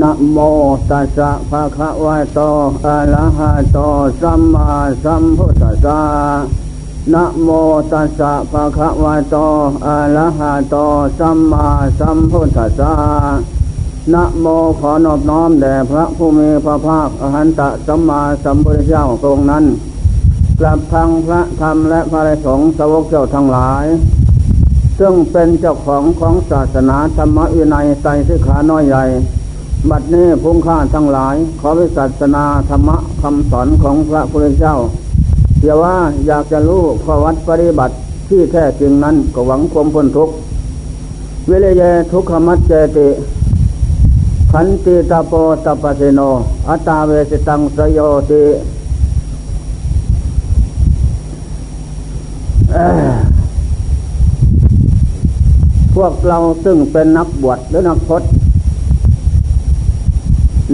นะโมตัสสะภะคะวะโตอะระหะโตสัมมาสัมพุทธัสสะนะโมตัสสะภะคะวะโตอะระหะโตสัมมาสัมพุทธัสสะนะโมขอนอบน้อมแด่พระผู้มีพระภาคอหันตสัมมาสัมพุทธเจ้าตรงนั้นกลับทางพระธรรมและพระสงฆ์สาวกเจ้าทั้งหลาย ซึ่งเป็นเจ้าของของศาสนาธรรมวินัยไตรสิขาน้อยใหญ่ บัดนี้พุ่งข้าทั้งหลาย ขอวิศาสนาธรรมคำสอนของพระพุทธเจ้าเดี๋ยว่าอยากจะรู้ข้อวัดปฏิบัติที่แท้จริงนั้นก็หวังความพ้นทุกข์เวลเยทุกขมัจเจติขันติตาโปตปะเสโน อัตาเวสตังสโยติ พวกเราซึ่งเป็นนักบวชหรือนักพจน์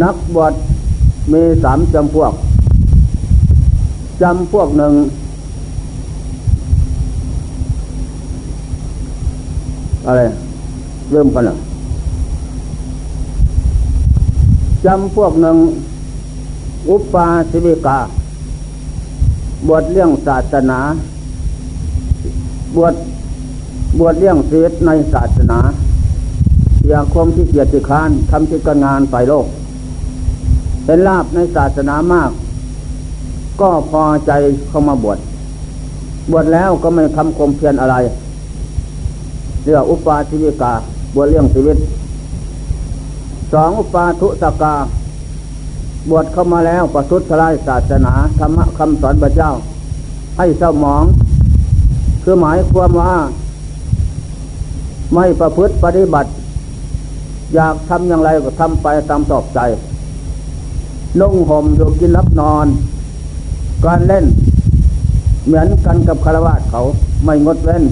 นักบวชมีสามจำพวกจำพวกหนึ่ง อะไรเริ่มกันเหรอจำพวกหนึ่ง อุปาสิวิกา บวชเรื่องศาสนา บวช บวชเรื่องชีวิตในศาสนาอย่าคมที่เกียรติคานทำกิจการงานฝ่ายโลก เป็นลาบในศาสนามาก ก็พอใจเข้ามาบวชบวชแล้วก็ไม่ทำความเพียรอะไรเรียกอุปาชีวิกาบวชเรื่องชีวิตสองอุปาทุสกา บวชเข้ามาแล้วประทุษร้ายศาสนาธรรมะคำสอนพระเจ้า ให้เศร้าหมอง คือหมายความว่า ไม่ประพฤติปฏิบัติ อยากทำอย่างไรก็ทำไปตามสอบใจ นุ่งห่มอยู่กินรับนอน การเล่น เหมือนกันกับคารวะเขาไม่งดเว้น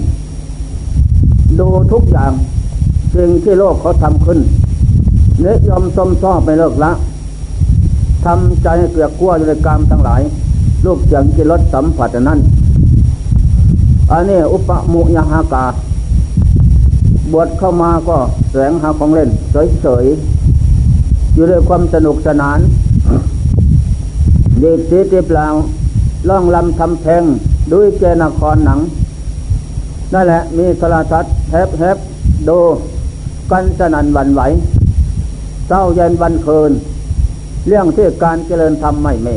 ดูทุกอย่างสิ่งที่โลกเขาทำขึ้นเนยอมสมซ้อไม่เลิกละทำใจให้เกลือกลัวอยู่ในกรรมทั้งหลายรูปเสียงกิรสสัมผัสนั้น อันนี้อุปมุยหากา บวชเข้ามาก็แสวงหาของเล่นเฉยๆ อยู่ด้วยความสนุกสนานดีดีตีเปล่าล่องลำทำเพลงด้วยเจนครหนัง นั่นแหละมีโทรทัศน์แฮบแฮบดูกันสนันวันไหวเศร้าเย็นวันคืน เรื่องที่การเจริญธรรมไม่เม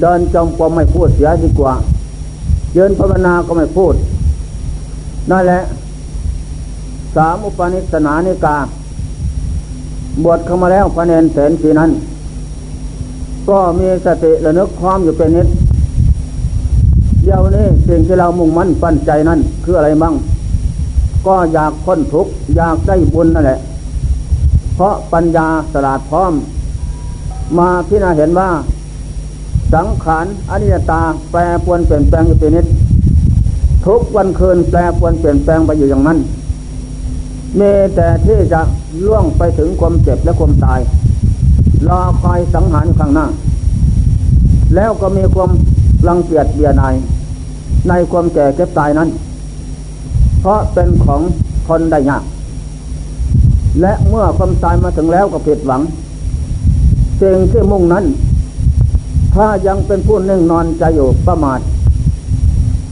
เดินจงกรมไม่พูดเสียดีกว่า เยินภาวนาก็ไม่พูด นั่นแหละ สามอุปนิสนานิกา บวชเข้ามาแล้วพระเนนเสนสีนั้น ก็มีสติระนึกความอยู่เป็นนิด เดี๋ยวนี้สิ่งที่เรามุ่งมั่นปั้นใจนั้น คืออะไรบ้างก็อยากพ้นทุกข์อยากได้บุญนั่นแหละ เพราะปัญญาสลาดพร้อม มาพิจารณาเห็นว่า สังขารอนิจจตาแปรปวนเปลี่ยนแปลงอยู่เป็นนิดทุกวันคืนแปรปวนเปลี่ยนแปลงไปอยู่อย่างนั้น มีแต่ที่จะล่วงไปถึงความเจ็บและความตาย รอคอยสังหารข้างหน้า แล้วก็มีความรังเกียจเบียดายในความแก่เก็บตายนั้น เพราะเป็นของคนได้ยาก และเมื่อความตายมาถึงแล้วก็ผิดหวังสิ่งที่มุ่งนั้น ถ้ายังเป็นผู้นิ่งนอนใจอยู่ประมาท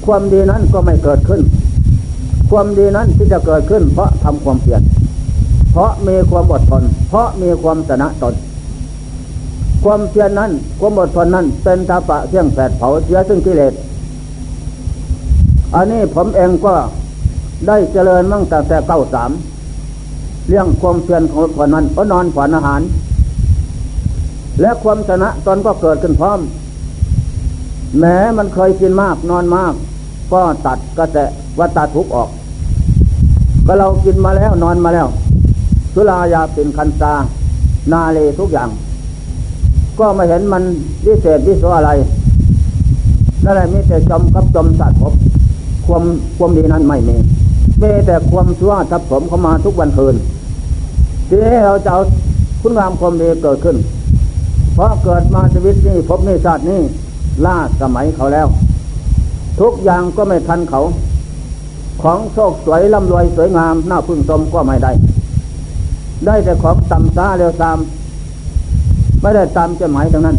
ความดีนั้นก็ไม่เกิดขึ้น ความดีนั้นที่จะเกิดขึ้น เพราะทำความเพียรเพราะมีความอดทน เพราะมีความชนะตน ความเพียรนั้น ความอดทนนั้น เป็นตาปะเที่ยงแผดเผาเชื้อซึ่งกิเลสอันนี้ผมเองก็ได้เจริญมั่งแต่แต่เก้าสามเรื่องความเพียรของคนนั้นก็นอนฝันอาหาร และความชนะตนก็เกิดขึ้นพร้อม แม้มันเคยกินมากนอนมาก ก็ตัดกระแสวัตทุกออก ก็เรากินมาแล้วนอนมาแล้วสุรายาเป็นคันตา นาเลทุกอย่าง ก็ไม่เห็นมันวิเศษวิโสอะไรนั่นแหละมีแต่จมกับจมสัตว์ผมความความดีนั้นไม่มีมีแต่ความชั่วทับผมเข้ามาทุกวันคืนทีนี้เราจะเอาคุณงามความดีเกิดขึ้น เพราะเกิดมาชีวิตนี้พบนี้ชาตินี้ล่าสมัยเขาแล้ว ทุกอย่างก็ไม่ทันเขา ของโชคสวยร่ำรวยสวยงามน่าพึ่งชมก็ไม่ได้ ได้แต่ของต่ำซาเร็วตาม ไม่ได้ตามจะหมายตรงนั้น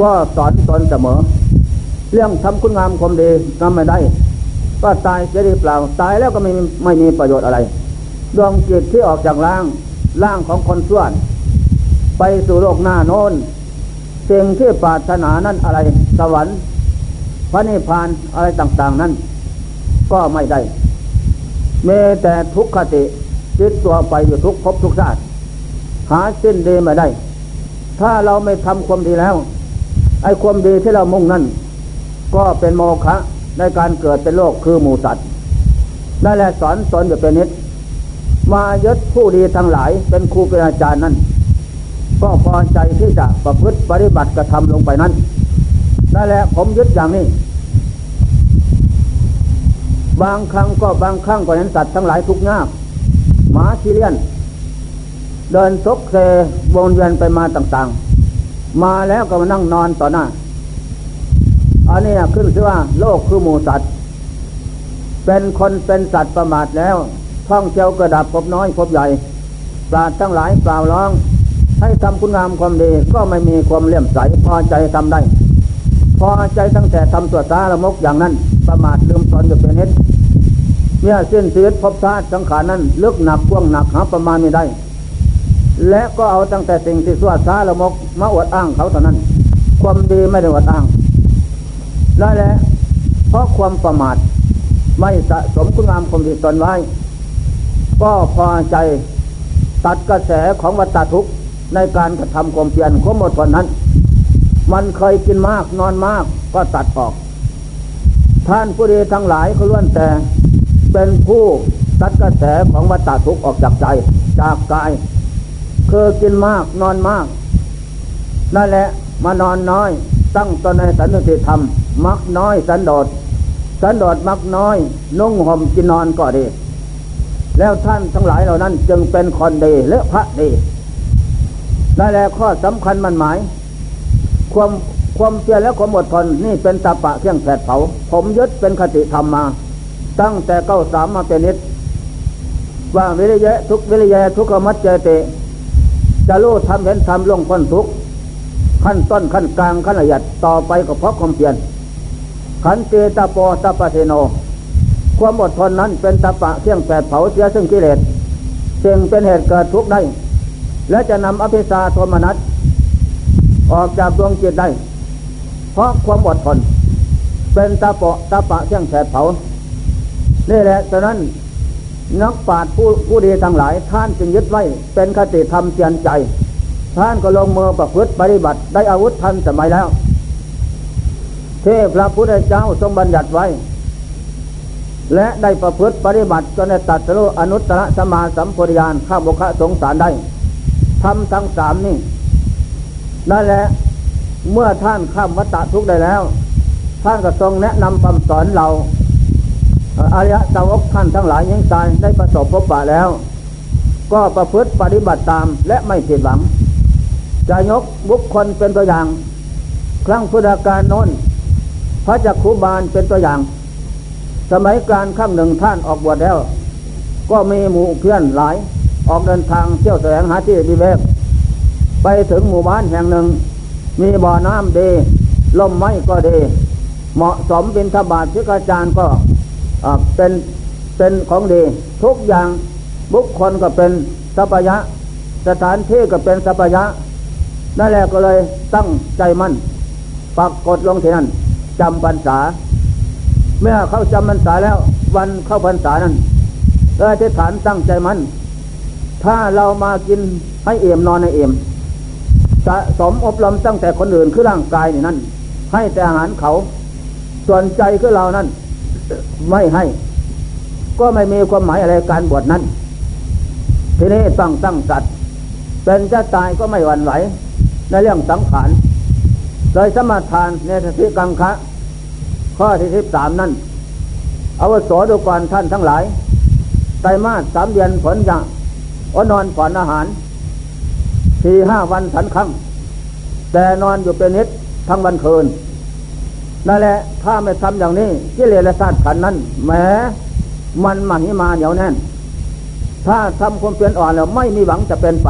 ก็สอนตนเสมอ เรื่องทำคุณงามความดีทำไม่ได้ ก็ตายเสียดีเปล่า ตายแล้วก็ไม่ไม่มีประโยชน์อะไร ดวงจิตที่ออกจากร่างร่างของคนส่วน ไปสู่โลกหน้าโน้นสิ่งที่ปรารถนานั้นอะไร สวรรค์ พระนิพพานอะไรต่าง ๆ นั้น ก็ไม่ได้เมแต่ทุกขติจิตตัวไปอยู่ทุกภพทุกชาติหาสิ้นดีไม่ได้ ถ้าเราไม่ทำความดีแล้ว ไอ้ความดีที่เรามุ่งนั้นก็เป็นโมฆะในการเกิดเป็นโลกคือหมูสัตว์นั่นแหละสอนตนอยู่เป็นนิด มายึดผู้ดีทั้งหลายเป็นครูเป็นอาจารย์นั้นก็พอใจที่จะประพฤติปฏิบัติกระทำลงไปนั้น นั่นแหละ ผมยึดอย่างนี้ บางครั้งก็บางครั้งก็เห็นสัตว์ทั้งหลายทุกข์ยากหมาชีเลียน เดินซกเซวนเวียนไปมาต่างๆ มาแล้วก็มานั่งนอนต่อหน้า อันนี้ขึ้นชื่อว่า โลกคือหมูสัตว์ เป็นคนเป็นสัตว์ประมาทแล้ว ท่องเที่ยวกระดับพบน้อยพบใหญ่ปราดทั้งหลายกล่าวร้องให้ทำคุณงามความดีก็ไม่มีความเลี่ยมใสพอใจทำได้ พอใจตั้งแต่ทำตัวตาละมกอย่างนั้น ประมาทลืมตนอยู่เป็นเหตุเมื่อสิ้นชีวิตพบชาติสังขารนั้นลึกหนักกว้างหนักหาประมาณไม่ได้ และก็เอาตั้งแต่สิ่งที่สวดซาละมกมาอวดอ้างเขาเท่านั้น ความดีไม่ได้อวดอ้างได้แล้วเพราะความประมาทไม่สะสมคุณงามความดีตนไว้ ก็พอใจตัดกระแสของวัตทุกข์ในการกระทำความเพียรความหมดทนนั้น มันเคยกินมากนอนมากก็ตัดออก ท่านผู้ดีทั้งหลายก็ล้วนแต่ เป็นผู้ตัดกระแสของวัฏทุกข์ออกจากใจจากกายคือกินมากนอนมาก นั่นแหละมานอนน้อย ตั้งตนในสันติธรรม มักน้อยสันโดษสันโดษมักน้อย นุ่งห่มกินนอนก็ดี แล้วท่านทั้งหลายเหล่านั้นจึงเป็นคนดีและพระดีนั่นแหละข้อสำคัญมันหมาย ความความเพียรและความอดทนนี่เป็นตาปะเครื่องแผดเผา ผมยึดเป็นคติธรรมมา ตั้งแต่เก้าสามมาเป็นนิดว่าวิริยะทุกวิริยะทุกขมัจเจเตจะรู้ทำเห็นทำลงพ้นทุกขั้นต้นขั้นกลางขั้นละเอียดต่อไปก็เพราะความเพียรขันเตตาปอตาปะเทโน ความอดทนนั้นเป็นตาปะเที่ยงแปดเผาเสียซึ่งกิเลสจึงเป็นเหตุเกิดทุกข์ได้ และจะนำอภิสาโทมนัส ออกจากดวงจิตได้ เพราะความอดทน เป็นตาปะตาปะเที่ยงแปดเผา นี่แหละฉะนั้นนักปราชญ์ผู้ผู้ดีทั้งหลาย ท่านจึงยึดไว้ เป็นคติธรรมเตียนใจ ท่านก็ลงมือประพฤติปฏิบัติได้อาวุธทันสมัยแล้วเทพพระพุทธเจ้าทรงบัญญัติไว้ และได้ประพฤติปฏิบัติจนได้ตัดสู้อนุตตรสมาสัมปริยานข้าบุคสงสารได้ทำทั้งสามนี่ นั่นแหละ เมื่อท่านข้ามวัตทุกได้แล้ว ท่านก็ทรงแนะนำคำสอนเราอริยสาวกท่านทั้งหลายยังตายได้ประสบพบปะแล้ว ก็ประพฤติปฏิบัติตามและไม่ผิดหวัง จะยกบุคคลเป็นตัวอย่าง ครั้งพุทธกาลโน้นพระจักขุบาลเป็นตัวอย่าง สมัยการข้างหนึ่งท่านออกบวชแล้ว ก็มีหมู่เพื่อนหลายออกเดินทางเที่ยวแสวงหาที่ดีเวก ไปถึงหมู่บ้านแห่งหนึ่ง มีบ่อน้ำดีลมไม้ก็ดี เหมาะสมเป็นทบาทชิกาจารย์ก็เป็นเป็นของดี ทุกอย่างบุคคลก็เป็นสัพยะ สถานที่ก็เป็นสัพยะนั่นแหละก็เลยตั้งใจมั่นปักกดลงที่นั่นจำพรรษา เมื่อเข้าจำพรรษาแล้ว วันเข้าพรรษานั้นเลยที่ฐานตั้งใจมั่นถ้าเรามากินให้เอี่ยมนอนในเอี่ยม สะสมอบรมตั้งแต่คนอื่นคือร่างกายนี่นั่นให้แต่อาหารเขา ส่วนใจคือเรานั่นไม่ให้ ก็ไม่มีความหมายอะไรการบวชนั้นทีนี้ต้องตั้งสัตว์เป็นจะตายก็ไม่หวั่นไหวในเรื่องสังขารโดยสมาทานในสติกังคะข้อที่สิบสามนั้นเอาวสดูก่อนท่านทั้งหลายไตรมาสสามเดือนผลจะอนอนผ่อนอาหาร สี่ห้าวันสันครั้ง แต่นอนอยู่เป็นนิดทั้งวันคืนนั่นแหละถ้าไม่ทำอย่างนี้กิเลสและธาตุขันนั้นแหมมันมาหิมาเหนียวแน่น ถ้าทำความเพียรอ่อนแล้วไม่มีหวังจะเป็นไป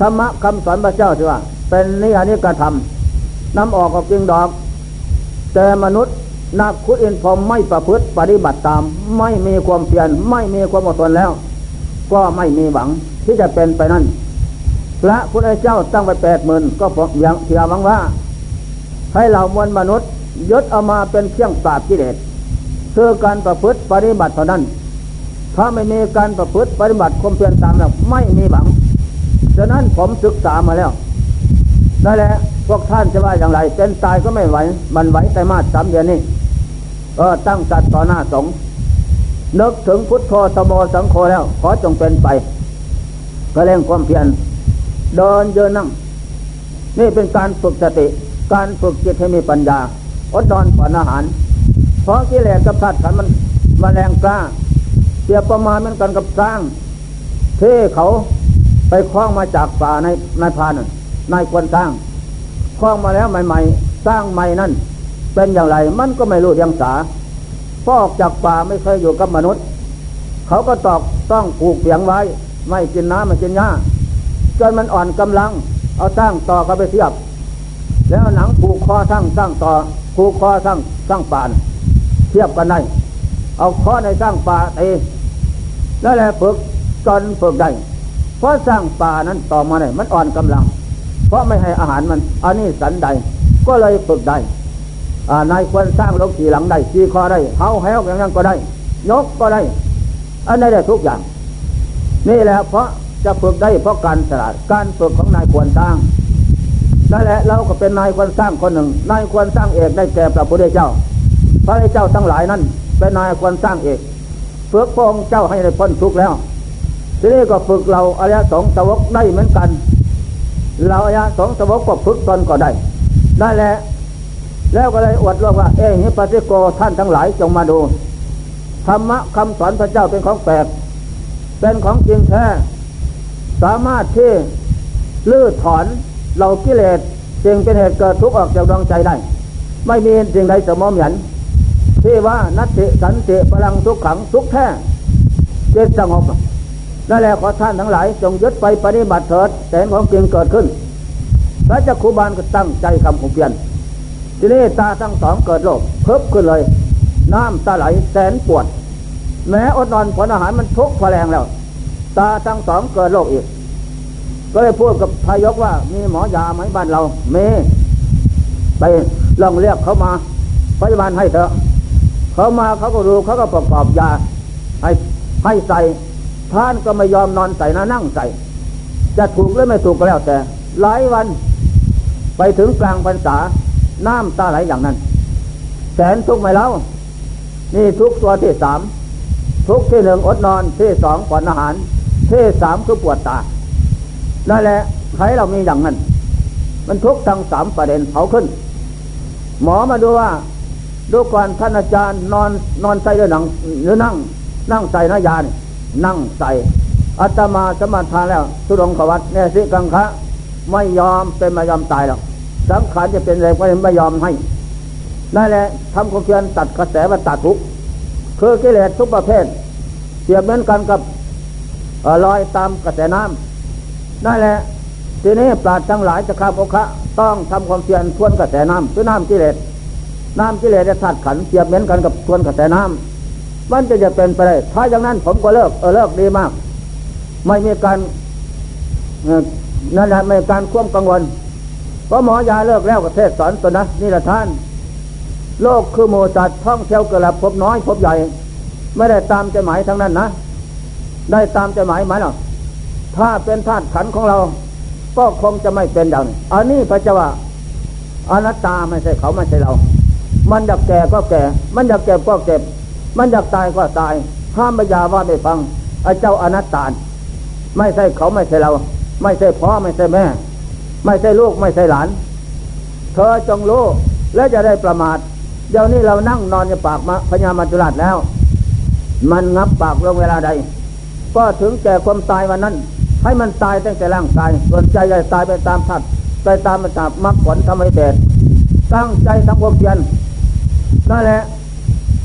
ธรรมะคำสอนพระเจ้าที่ว่า เป็นนิยานิกระทำนำออกก็จริงดอก แต่มนุษย์นักคุอินพรไม่ประพฤติปฏิบัติตาม ไม่มีความเพียรไม่มีความอดทนแล้ว ก็ไม่มีหวังที่จะเป็นไปนั่น พระพุทธเจ้าตั้งไปแปดหมื่นก็เพียงเพียงหวังว่า ให้เรามวลมนุษย์ยศเอามาเป็นเครื่องปราบกิเลสคือการประพฤติปฏิบัติเท่านั้น ถ้าไม่มีการประพฤติปฏิบัติความเพียรตามแล้วไม่มีหวังฉะนั้นผมศึกษามาแล้วนั่นแหละพวกท่านจะว่าอย่างไร เป็นตายก็ไม่ไหว มันไหวแต่มาสามเดือนนี้เออตั้งจัดต่อหน้าสงนึกถึงพุทธโธตโมสังโฆแล้ว ขอจงเป็นไป ก็เร่งความเพียร เดินเยินนั่ง นี่เป็นการฝึกสติ การฝึกจิตให้มีปัญญา อดนอนผ่อนอาหาร เพราะกิเลสกับธาตุขันมันมาแรงกล้าเสียประมาณมันกันกับสร้างที่เขาไปคล้องมาจากป่าในในพานนายควรสร้างคล้องมาแล้วใหม่ ๆ สร้างใหม่นั่น เป็นอย่างไรมันก็ไม่รู้ยังสาพอออกจากป่าไม่เคยอยู่กับมนุษย์ เขาก็ตอกต้องผูกเสียงไว้ ไม่กินน้ำไม่กินหญ้า จนมันอ่อนกำลัง เอาตั้งต่อเข้าไปเทียบ แล้วหนังผูกคอทั้งสร้างต่อผูกคอทั้งสร้างป่านเทียบกันได้เอาคอในสร้างป่าตีนั่นแหละฝึกจนฝึกได้เพราะสร้างป่านั้นต่อมาเนี่ยมันอ่อนกำลัง เพราะไม่ให้อาหารมันอันนี้สันใดก็เลยฝึกได้นายควรสร้างลงขี่หลังได้ขี่คอได้เท้าแห้วอย่างนั้นก็ได้ ยกก็ได้ อันนี้ได้ทุกอย่าง นี่แหละเพราะ จะฝึกได้เพราะการสละการฝึกของนายควรสร้างนั่นแหละเราก็เป็นนายควรสร้างคนหนึ่ง นายควรสร้างเอกได้แก่พระพุทธเจ้า พระพุทธเจ้าทั้งหลายนั้น เป็นนายควรสร้างเอกฝึกพระองค์เจ้าให้ได้พ้นทุกข์แล้ว ทีนี้ก็ฝึกเราอริยสงสวกได้เหมือนกัน เราอริยสงสวกก็ฝึกตนก็ได้ได้แหละแล้วก็เลยอวดว่าว่า เอหิปัสิโกท่านทั้งหลายจงมาดูธรรมะคำสอนพระเจ้าเป็นของแปลกเป็นของจริงแท้ สามารถที่ลื้อถอนเรากิเลสจึงเป็นเหตุเกิดทุกข์ออกจากดวงใจได้ ไม่มีสิ่งใดสมมยันที่ว่านัตติสันติพลังทุกขังทุกแท้เจตสงบนั่นแหละขอท่านทั้งหลายจงยึดไปปฏิบัติเถิดแสงของจริงเกิดขึ้นพระเจ้าครูบาลก็ตั้งใจคำขุเพียนทีนี้ตาทั้งสองเกิดโรคเพิ่มขึ้นเลย น้ำตาไหลแสนปวด แม้อดนอนผลอาหารมันทุกข์พแรงแล้ว ตาทั้งสองเกิดโรคอีก ก็เลยพูดกับพายกว่า มีหมอยาไหมบ้านเราเมไปลองเรียกเขามาพยาบาลให้เถอะเขามาเขาก็ดูเขาก็ประกอบยาให้ให้ใส่ท่านก็ไม่ยอมนอนใส่นะนั่งใส่ จะถูกหรือไม่ถูกก็แล้วแต่ หลายวันไปถึงกลางพรรษาน้ำตาไหลอย่างนั้น แสนทุกข์ไหมแล้ว นี่ทุกตัวที่สามทุกที่หนึ่งอดนอนที่สองผ่อนอาหาร ที่สามคือปวดตา นั่นแหละใครเรามีอย่างนั้น มันทุกทั้งสามประเด็นเผาขึ้น หมอมาดูว่าดูก่อนท่านอาจารย์นอนนอนใส่ด้วยหนังหรือนั่ง นั่งใส่นายานนั่งใส่อัตมาสมาทานแล้ว สุรงขวัตเนี่ยสิกังคะ ไม่ยอมเป็นไม่ยอมตายหรอกสังขารจะเป็นอะไรก็ไม่ยอมให้นั่นแหละทำความเพียรตัดกระแสวัฏทุกคือกิเลสทุกประเภทเสียบเหมือนกันกับ ลอยตามกระแสน้ำนั่นแหละ ทีนี้ปราดทั้งหลายจะข้ามโอคะ ต้องทำความเพียรทวนกระแสน้ำคือน้ำกิเลสน้ำกิเลสจะธาตุขันเสียบเหมือนกันกับทวนกระแสน้ำมันจะจะเป็นไปได้ถ้าอย่างนั้นผมก็เลิกเออเลิกดีมาก ไม่มีการนั่นแหละไม่การควบกังวลเพราะหมอยาเลิกแล้วก็เทศสอนตัวนะนี่แหละท่าน โลกคือโมจัดท่องเที่ยวกระลับพบน้อยพบใหญ่ ไม่ได้ตามใจหมายทั้งนั้นนะ ได้ตามใจหมายไหมหรอถ้าเป็นธาตุขันของเรา ก็คงจะไม่เป็นอย่างนี้อันนี้พระเจ้าว่าอนัตตาไม่ใช่เขาไม่ใช่เรา มันอยากแก่ก็แก่ มันอยากเก็บก็เก็บ มันอยากตายก็ตาย ห้ามไม่ยาว่าไม่ฟังไอ้เจ้าอนัตตา ไม่ใช่เขาไม่ใช่เรา ไม่ใช่พ่อไม่ใช่แม่ ไม่ใช่ลูกไม่ใช่หลาน เธอจงรู้และจะได้ประมาท เดี๋ยวนี้เรานั่งนอนในปากมพญามัจจุราชแล้ว มันงับปากลงเวลาใด ก็ถึงแก่ความตายวันนั้น ให้มันตายตั้งแต่ร่างกายส่วนใจใหญ่ตายไปตามทัดไปตามมันตามมรรคผลทำให้เด็ดตั้งใจทำความเพียรนั่นแหละ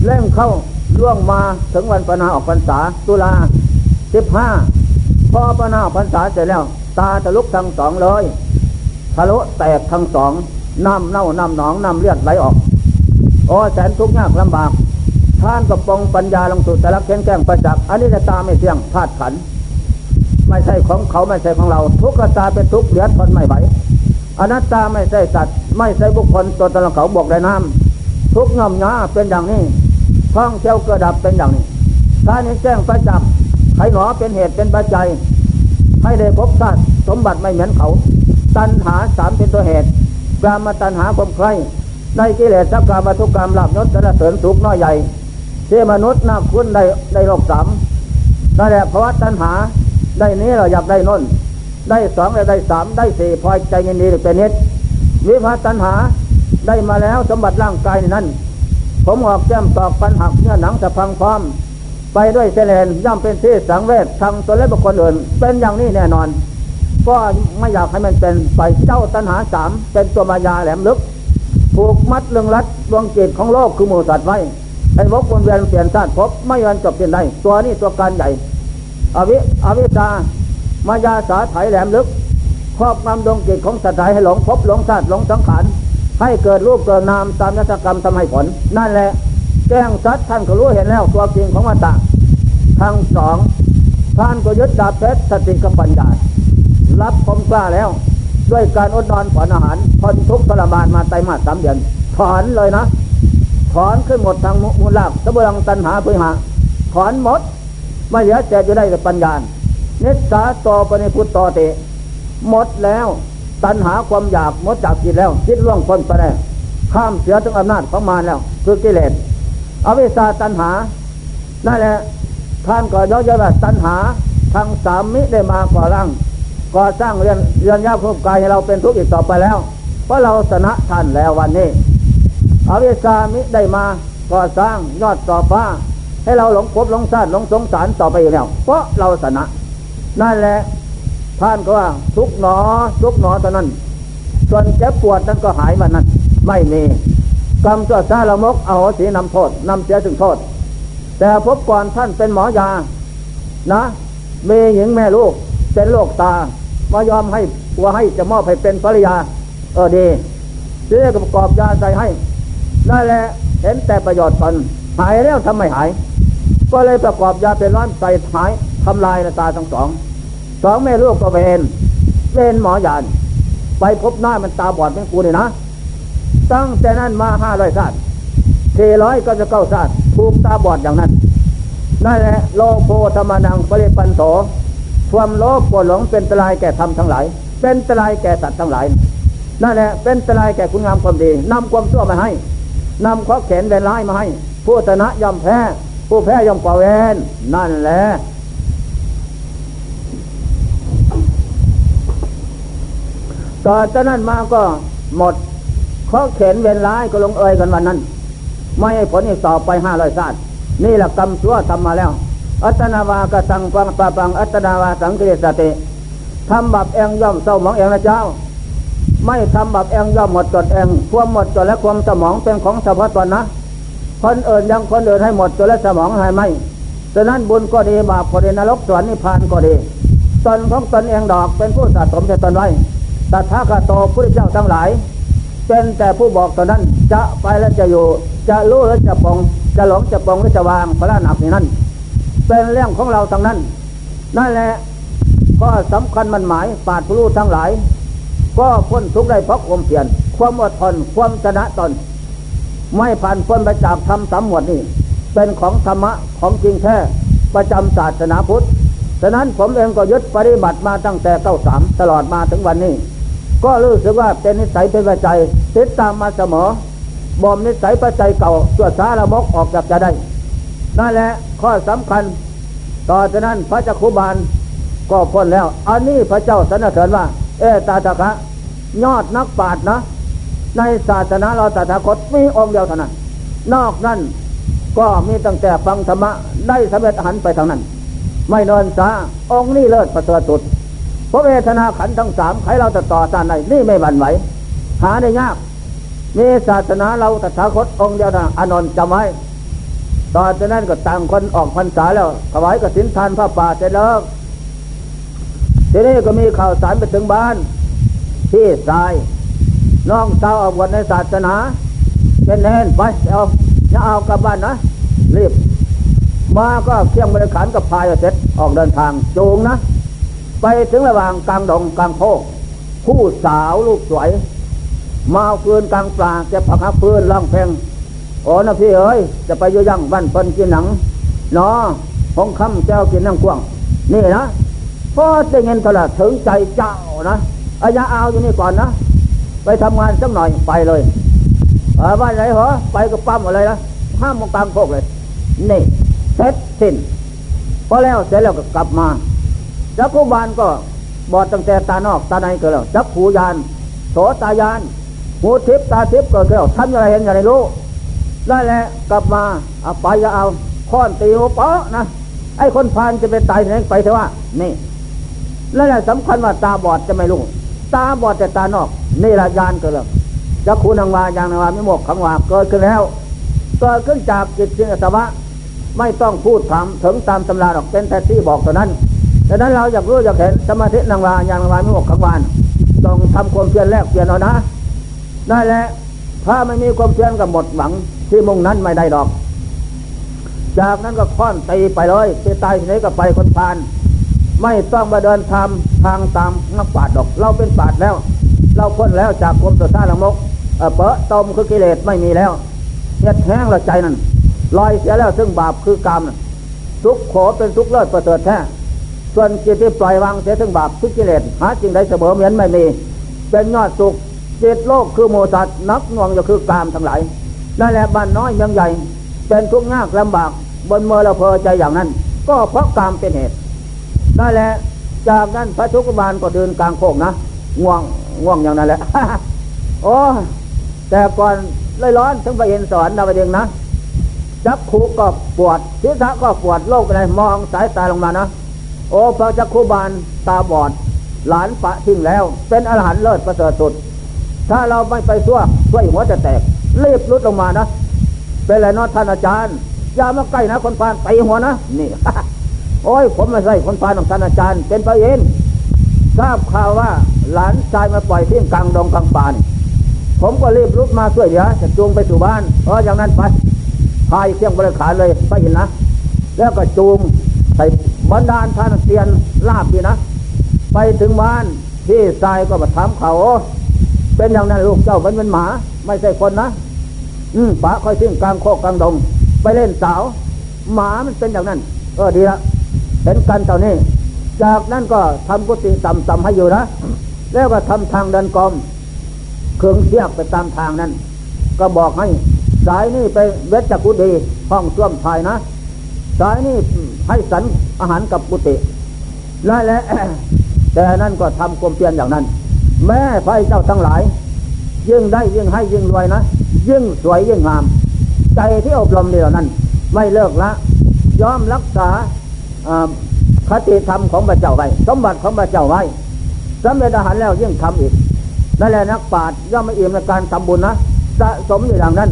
เร่งเข้าล่วงมาถึงวันปนาออกพรรษาตุลาสิบห้าพอพระนาพรรษาเสร็จแล้ว ตาทะลุทั้งสองเลยทะลุแตกทั้งสองน้ำเน่าน้ำหนองน้ำเลือดไหลออกโอ้แสนทุกข์ยากลำบาก ท่านกับปองปัญญาลงสุดแต่ละเข็นแก้งประจักษ์อันนี้จะตาไม่เที่ยงธาตุขัน ไม่ใช่ของเขาไม่ใช่ของเรา ทุกข์ตาเป็นทุกข์เหลือทนไม่ไหวอนัตตาไม่ใช่สัตว์ ไม่ใช่บุคคลตัวตนเขาบอกได้น้ำทุกงอมงาเป็นอย่างนี้ท่องเที่ยวกิดดับเป็นอย่างนี้ถ้านี้แจ้งประจักษ์ใครหนอเป็นเหตุเป็นปัจจัยให้ได้พบชาติสมบัติไม่เหมือนเขา ตัณหาสามเป็นตัวเหตุกรามตัณหาความใครในกิเลสสักกามทุกกรรมหลับยศสรรเสริญสุขน้อยใหญ่ ที่มนุษย์น่าคุ้นในในโลกสามนั่นแหละเพราะว่าตัณหา ได้นี้เราอยากได้น้น ได้สองได้สามได้สี่พอใจเงินดีเป็นนิดวิภาตัณหาได้มาแล้วสมบัติร่างกายนั้น ผมออกแก้มตอกปัญหักเนื้อหนังสะพังพร้อม ไปด้วยเสลนย่อมเป็นที่สังเวชทางตนและบุคคลอื่น เป็นอย่างนี้แน่นอน ก็ไม่อยากให้มันเป็นไปเจ้าตัณหาสามเป็นตัวมายาแหลมลึก ผูกมัดเรื่องรัดดวงจิตของโลกคือหมูสัตว์ไว้ ให้วกวนเวียนเปลี่ยนชาติพบไม่ยันจบเป็นได้ตัวนี้ตัวการใหญ่ อวิอวิชามายาสาไถแหลมลึกครอบงำดวงจิตของสัตว์ให้หลงพบหลงชาติหลงสังขารให้เกิดรูปเกิดนามตามยศกรรมทำให้ผล นั่นแหละแจ้งสัตว์ท่านก็รู้เห็นแล้วตัวจริงของวัตตะทั้งสองท่านก็ยึดดาบเพชรสติกับปัญญารับผมกล้าแล้ว ด้วยการอดนอนผ่อนอาหารทนทุกข์ทรมานมาไตมาสามเดือนถอนเลยนะ ถอนขึ้นหมดทางมูลลาบสะบังตันหาพื้หาถอนหมด ไม่เหลือแต่จะได้แต่ปัญญานิสาต่อปณิพุตต่อเต หมดแล้ว ตันหาความอยากหมดจากจิตแล้ว คิดล่วงพ้นไปแล้วข้ามเสือถึงอำนาจของมารแล้ว คือกิเลสอวิชาตันหา นั่นแหละท่านก็ย่อยๆว่าตันหาทางสามมิได้มาก่อร่างก่อสร้างเรียนเรียนยาภพกายให้เราเป็นทุกข์อีกต่อไปแล้ว เพราะเราชนะท่านแล้ววันนี้ อวิชามิได้มาก่อสร้างยอดต่อฟ้า ให้เราหลงภพหลงชาติหลงสงสารต่อไปอีกแล้ว เพราะเราชนะนั่นแหละท่านก็ว่าทุกหนอทุกหนอตอนนั้น ส่วนเจ็บปวดนั้นก็หายมานั้น ไม่มีกรรมตัวซาละมกเอาสีนำโทษนำเสียถึงโทษ แต่พบก่อนท่านเป็นหมอยา นะเมหญิงแม่ลูกเป็นโรคตามายอมให้ผัวให้จะมอบให้เป็นภรรยา เออดีเสียกับประกอบยาใส่ให้ ได้แหละเห็นแต่ประโยชน์ตนหายแล้วทำไมหาย ก็เลยประกอบยาเป็นร้อนใส่หายทำลายตาทั้งสอง สองแม่ลูกก็เวนเวนหมอยานไปพบหน้ามันตาบอดเป็นกูนี่นะ ตั้งแต่นั้นมาห้าร้อยชาติเทร้อยก็จะเก้าชาติถูกตาบอดอย่างนั้นนั่นแหละโลโพธรรมนังปริปันโสความโลภโกรธหลงเป็นตรายแก่ธรรมทั้งหลาย เป็นตรายแก่สัตว์ทั้งหลาย นั่นแหละเป็นตรายแก่คุณงามความดีนำความชั่วมาให้ นำข้อแขนแวนร้ายมาให้ ผู้ชนะย่อมแพ้ ผู้แพ้ย่อมก่อเวรนั่นแหละต่อจากนั้นมาก็หมดข้อเข็นเวรร้ายก็ลงเอยกันวันนั้น ไม่ให้ผลอีกต่อไปห้าร้อยชาตินี่แหละกรรมชั่วทำมาแล้ว อัตนาวากสังปังปะปัง อัตนาวาสังกิเลสติทำบับเองย่อมเศร้าหมองเองนะเจ้า ไม่ทำบับเองย่อมหมดจดเองความหมดจดและความสมองเป็นของเฉพาะตนนะ คนอื่นยังคนอื่นให้หมดจดและสมองให้ไม่ฉะนั้นบุญก็ดีบาปก็ดีนรกสวรรค์นิพพานก็ดีตนของตนเองดอกเป็นผู้สะสมแต่ตนไว้ตัทธากาโตพระเจ้าทั้งหลาย เป็นแต่ผู้บอกตอนนั้นจะไปแล้วจะอยู่ จะรู้หรือจะปอง จะหลงจะปองหรือจะวางพระนักนี่นั่นเป็นเรื่องของเราทั้งนั้น นั่นแหละก็สำคัญมันหมายปาดผู้ทั้งหลาย ก็พ้นทุกข์ได้เพราะความเพียรความอดทนความชนะตนไม่ผ่านพ้นไปจากธรรมสามหมวดนี่เป็นของธรรมะของจริงแท้ประจำศาสนาพุทธฉะนั้นผมเองก็ยึดปฏิบัติมาตั้งแต่เก้าสามตลอดมาถึงวันนี้ ก็รู้สึกว่าเป็นนิสัยเป็นปัจจัยติดตามมาเสมอบ่มนิสัยปัจจัยเก่าตัวสารมกออกจากจะได้นั่นแหละข้อสำคัญ ต่อจากนั้นพระจักคุบาลก็พ้นแล้ว อันนี้พระเจ้าสนเสริญว่า เอตาตะคะ ยอดนักปราชญ์นะ ในศาสนาเราตถาคตมีองค์เดียวเท่านั้น นอกนั้นก็มีตั้งแต่ฟังธรรมะได้สำเร็จหันไปทางนั้น ไม่นอนสาองค์นี้เลิศประเสริฐสุดพระเวทนาขันทั้งสามใครเราจะต่อสานไหนนี่ไม่บันไหวหาได้ยากมีศาสนาเราตถาคตองค์เดียวนะอนนท์จำไว้ตอนนั้นก็ต่างคนออกพรรษาแล้วถวายกสินทานพระป่าเสร็จแล้วทีนี้ก็มีข่าวสารไปถึงบ้าน ที่ทราย น้องสาวออกวันในศาสนาเป็นแน่นไปเอาอย่าเอากลับบ้านนะ รีบ มาก็เที่ยงบริขารกับพายเสร็จออกเดินทางจูงนะ ไปถึงระหว่างกลางดงกลางโพผู้สาวลูกสวย มาเฟืนกลางปลาเก็บผักหักฟืนล่องเพลงโอ้นะพี่เอ้ย จะไปยุ่ยังบ้านเพิ่นกินหนังเนาะหงคำเจ้ากินนั่งกวางนี่นะพอได้เงินตลาดถึงใจเจ้านะ อายาเอาอยู่นี่ก่อนนะ ไปทำงานสักหน่อยไปเลยเออบ้าไหนเหรอไปก็ปั๊มอะไรนะห้ามมองกลางโคกเลย นี่เสร็จสิ้นพอแล้วเสร็จแล้วก็กลับมาจักขุบานก็บอดตั้งแต่ตานอกตาในก็แล้วจักขูยานโสตายานหูทิพตาทิพก็แล้วทำอะไรเห็นอะไรรู้ได้แหละกลับมาเอาไปจะเอาค้อนตีหัวเปาะนะไอ้คนพานจะไปตายไหนไปเถอะว่านี่แล้วสำคัญว่าตาบอดจะไม่รู้ ตาบอดแต่ตานอกนี่ละยานก็แล้วจักขูนังวายางนางวาไม่หมกขังวาเกิดขึ้นแล้วเกิดขึ้นจากจิตจิตสวะไม่ต้องพูดถามถึงตามตำราหรอกเป็นแต่ที่บอกเท่านั้นดังนั้นเราอยากรู้อยากเห็นสมาธินางวายางนางวาไม่หมกขังวานต้องทำความเพียรแลกเปลี่ยนเอานะได้แล้วถ้าไม่มีความเพียรกับหมดหวังที่มุ่งนั้นไม่ได้ดอก จากนั้นก็ค้อนตีไปเลยไปตายที่ไหนก็ไปคนพาน ไม่ต้องมาเดินทำทางตามนักปราชญ์ดอก เราเป็นปราชญ์แล้ว เราพ้นแล้วจากความตัวท่าลังมกเปอะตมคือกิเลสไม่มีแล้วเฮ็ดแห้งละใจนั่นลอยเสียแล้วซึ่งบาปคือกรรมทุกขอเป็นทุกเลิศประเสริฐแท้ส่วนจิตที่ปล่อยวางเสียซึ่งบาปทุกกิเลสหาจริงได้เสมอเหมือนไม่มี เป็นยอดสุขจิตโลกคือโมสัตนักงวงก็คือกามทั้งหลายนั่นแหละบ้านน้อยเมืองใหญ่ เป็นทุกข์ยากลำบากบนเมื่อเราเพอใจอย่างนั้น ก็เพราะกามเป็นเหตุ นั่นแหละ จากนั้นพระทุกบาลก็เดินกลางโคกนะง่วงง่วงอย่างนั้นแหละโอ้แต่ก่อนเลยร้อนถึงไปเห็นสอนดาวดึงนะจักขูก็ปวดศีรษะก็ปวดโรคอะไรมองสายตาลงมานะโอ้พระจักขุบาลตาบอด หลานปะทิ้งแล้ว เป็นอรหันต์เลิศประเสริฐสุด ถ้าเราไม่ไปช่วยช่วยหัวจะแตกรีบลุดลงมานะเป็นไรนอท่านอาจารย์อย่ามาใกล้นะคนพานตีหัวนะนี่ โอ้ยผมไม่ใช่คนพานของท่านอาจารย์ เป็นไปเองทราบข่าวว่าหลานชายมาปล่อยทิ้งกลางดงกลางป่านี่ผมก็รีบลุกมาช่วยเหลือจะจูงไปสู่บ้านเอออย่างนั้นไปพายเครื่องบริขารเลยไปอินนะ แล้วก็จูงใส่บรรดาท่านเตียนลาบดีนะ ไปถึงบ้านที่ทรายก็มาถามเขาเป็นอย่างนั้นลูกเจ้าเป็นเป็นหมา ไม่ใช่คนนะ อืมป๋าคอยทิ้งกลางโคกกลางดง ไปเล่นสาว หมามันเป็นอย่างนั้น เออดีละ เห็นกันเท่านี้ จากนั้นก็ทำกุฏิต่ำๆให้อยู่นะ แล้วก็ทำทางเดินกรมเครื่องเสียกไปตามทางนั้น ก็บอกให้ สายนี้ไปเวชกุดีห้องส้วมภายนะ สายนี้ให้สันอาหารกับกุฏินั่นแหละแต่นั่นก็ทำความเพียรอย่างนั้น แม่ไฟเจ้าทั้งหลาย ยิ่งได้ยิ่งให้ยิ่งรวยนะยิ่งสวยยิ่งงาม ใจที่อบรมเดียวนั้น ไม่เลิกละยอมรักษา คติธรรมของพระเจ้าไว้ สมบัติของพระเจ้าไว้สำเร็จอาหารแล้วยิ่งทำอีกนั่นแหละนักปราชญ์ย่อมไม่เอี่ยมในการทำบุญนะสะสมอย่างนั้น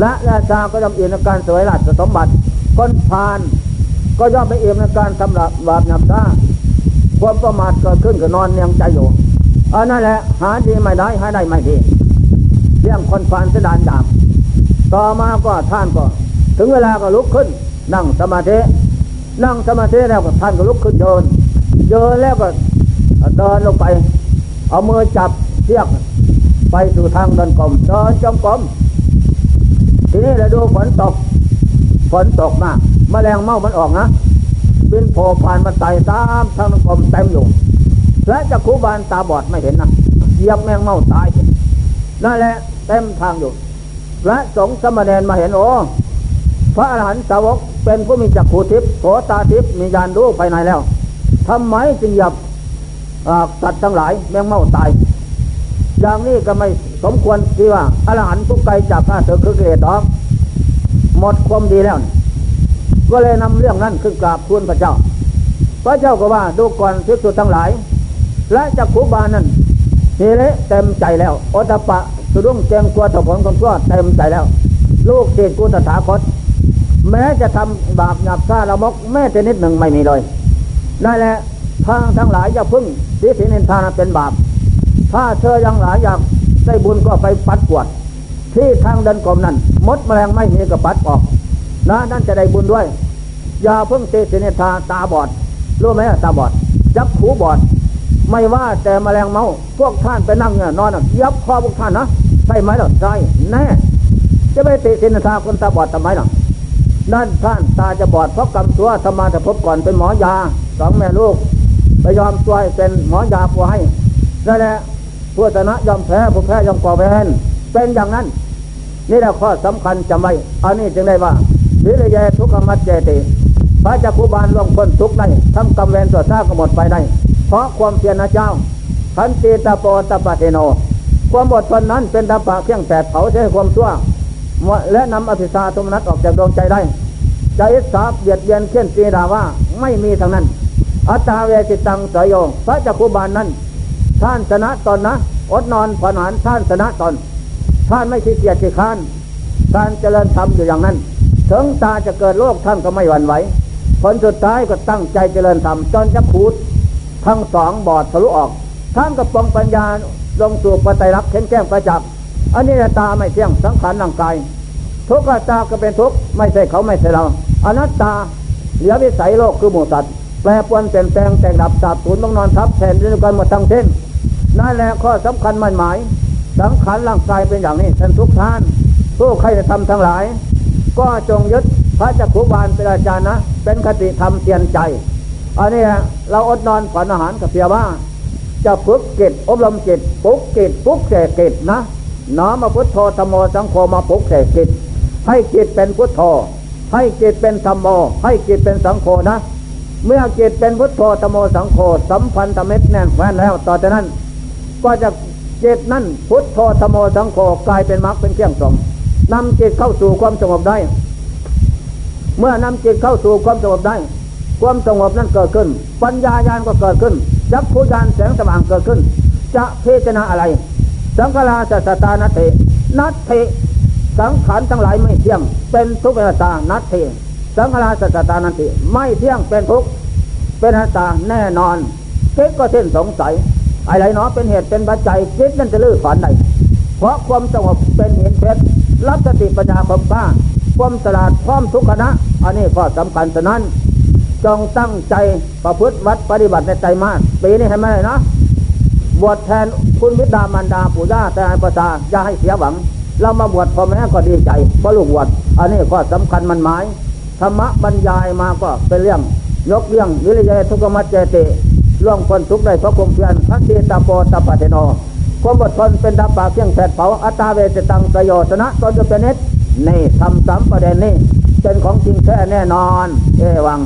และราชาก็ย่อมเอี่ยมในการสวยราชสมบัติคนพานก็ย่อมไม่เอี่ยมในการทำบาปหยาบ้าความประมาทเกิดขึ้นก็นอนเนียงใจอยู่อันนั่นแหละหาดีไม่ได้หาได้ไม่ดีเรื่องคนพานเสดานดาบต่อมาก็ท่านก็ ถึงเวลาก็ลุกขึ้น นั่งสมาธิ นั่งสมาธิแล้วก็ท่านก็ลุกขึ้นเดิน เดินแล้วก็เดินลงไป เอามือจับเชือกไปสู่ทางเดินกลมเดินจงกรมทีนี้เราดูฝนตก ฝนตกมากมแมลงเม่ามันออกนะบินโผล่ผ่านมาไต่ตามทางเดินกลมเต็มอยู่และจะคูบานตาบอดไม่เห็นนะเหยียบแมงเม่าตายนั่นแหละเต็มทางอยู่และสงสมณเณรมาเห็นโอ้ พระอรหันต์สาวกเป็นผู้มีจักขูทิพย์โสตาทิพย์มียานรู้ภายในแล้วทำไมจึงหยับตัดทั้งหลายแมงเม่าตาย อย่างนี้ก็ไม่สมควรที่ว่าอรหันต์ทุกไกลจากข้าเถอคือเกตดอก หมดความดีแล้ว ก็เลยนำเรื่องนั้นขึ้นกราบทูลพระเจ้า พระเจ้าก็ว่าดูก่อนทิศสุดทั้งหลาย และจักขุบานั้นเฮเลเต็มใจแล้วอตปะสุดุ้งเจงกลัวถผลคนชั่วเต็มใจแล้ว ลูกเศษกุตถาคต แม้จะทำบาปหยับซาละมก แม้แต่นิดหนึ่งไม่มีเลยนั่นแหละทางทั้งหลายอย่าพึ่งสีสีนินทาเป็นบาป ถ้าเธอยังหลายอยากได้บุญก็ไปปัดกวด ที่ทางเดินกลมนั้นมดแมลงไม่มีก็ปัดออกนะนั่นจะได้บุญด้วย อย่าพึ่งสีสีนินทาตาบอดรู้ไหมตาบอดยับหูบอด ไม่ว่าแต่แมลงเมาพวกท่านไปนั่งเนี่ยนอนยับคอพวกท่านนะใช่ไหมล่ะใช่แน่จะไปติสินทาคนตาบอดทำไมล่ะ นั่นท่านตาจะบอดเพราะกรรมตัวธรรมาจะพบก่อนเป็นหมอยาสองแม่ลูกไปยอมตัวให้เป็นหมอยาผัวให้นั่นแหละผู้ชนะยอมแพ้ผู้แพ้ยอมก่อแวนเป็นอย่างนั้น นี่แหละข้อสำคัญจำไว้อันนี้จึงได้ว่าวิริยทุกขมัจเจติพระจักคุบาลล่วงพ้นทุกได้ทำกรรมเวรตัวซากหมดไปได้ เพราะความเพียรนะเจ้าขันติตาโปตปะเทโน ความอดทนนั้นเป็นดับปะเพียงแต่เผาใช้ความชั่ว และนำอภิชาตมนัตออกจากดวงใจได้ใจสาบเบียดเบียนเขียนตีดาว่าไม่มีทางนั้น อัตตาเวจิตังสยโยพระจักคุบาลนั้น ท่านชนะตอนนะอดนอนผนานท่านชนะตอน ท่านไม่ขี้เกียจขี้ค้านท่านเจริญธรรมอยู่อย่างนั้นถึงตาจะเกิดโรคท่านก็ไม่หวั่นไหวผลสุดท้ายก็ตั้งใจเจริญธรรมจนจะขูดทั้งสองบอดทะลุออก ท่านก็ปองปัญญาลงสู่ปไตรลักษณ์เข้มแก้มกระจับ อันนี้ตาไม่เที่ยงสังขารร่างกาย ทุกขตาก็เป็นทุกข์ไม่ใช่เขาไม่ใช่เราอนัตตาเหลือวิสัยโลกคือหมูสัตว์แปรปวนเปลี่ยนแปลงแต่งดับสาบสูญต้องนอนทับแทนด้วยกันหมดทั้งสิ้นนั่นแหละข้อสำคัญมันหมาย สังขารร่างกายเป็นอย่างนี้ท่านทุกท่านผู้ใครจะทำทั้งหลาย ก็จงยึดพระจักขุบาลเป็นอาจารย์นะ เป็นคติธรรมเตียนใจ อันนี้เราอดนอนฝันอาหารกับเพียว่า จะฝึกเกิจอบรมจิตปุกกิจปุกเสกกิจนะ น้อมพุทโธธรรมโมสังโฆมาปุกเสกกิจให้จิตเป็นพุทโธให้จิตเป็นธรรมโมให้จิตเป็นสังโฆนะ เมื่อจิตเป็นพุทโธธรรมโมสังโฆสัมพันธมิตรแน่นแฟ้นแล้วต่อจากนั้น ก็จะจิตนั่นพุทโธธรรมโมสังโฆกลายเป็นมรรคเป็นเครื่องสมนำจิตเข้าสู่ความสงบได้ เมื่อนำจิตเข้าสู่ความสงบได้ ความสงบนั้นเกิดขึ้น ปัญญาญาณก็เกิดขึ้นจักผูญาณแสงสว่างเกิดขึ้น จะพิจารณาอะไร สังขาราสัตานัตเถนัตเถสังขารทั้งหลายไม่เที่ยง เป็นทุกข์เป็นตานัตเถสังขาราสัตานัตเถไม่เที่ยงเป็นทุกข์เป็นอนัตตาแน่นอนคิดก็เส้นสงสัยอะไรเนาะเป็นเหตุเป็นปัจจัยคิดนั่นจะลื้อฝันได้เพราะความสงบเป็นเหตุเพชรรับสติปัญญาความกล้าความสลาดพร้อมทุกขณะอันนี้ข้อสำคัญฉะนั้นจงตั้งใจประพฤติวัดปฏิบัติในใจมากปีนี้ให้ไหมนะบวชแทน คุณวิดามารดาปู่ย่าแต่อันประสาอย่าให้เสียหวัง เรามาบวชพ่อแม่ก็ดีใจเพราะลูกบวชอันนี้ข้อสำคัญมันหมายธรรมะบรรยายมาก็เป็นเรื่อง ยกเรื่องวิริยะทุกขมัจเจติล่วงคนทุกข์ได้เพราะความเพียรพักดีตาโปตาปะเทโนความอดทนเป็นดับปากเพียงแผดเผาอัตตาเวสตังสยชนะตนจะเป็นเน็ตนี่ทำสามประเด็นนี้เป็นของจริงแท้แน่นอน เอวัง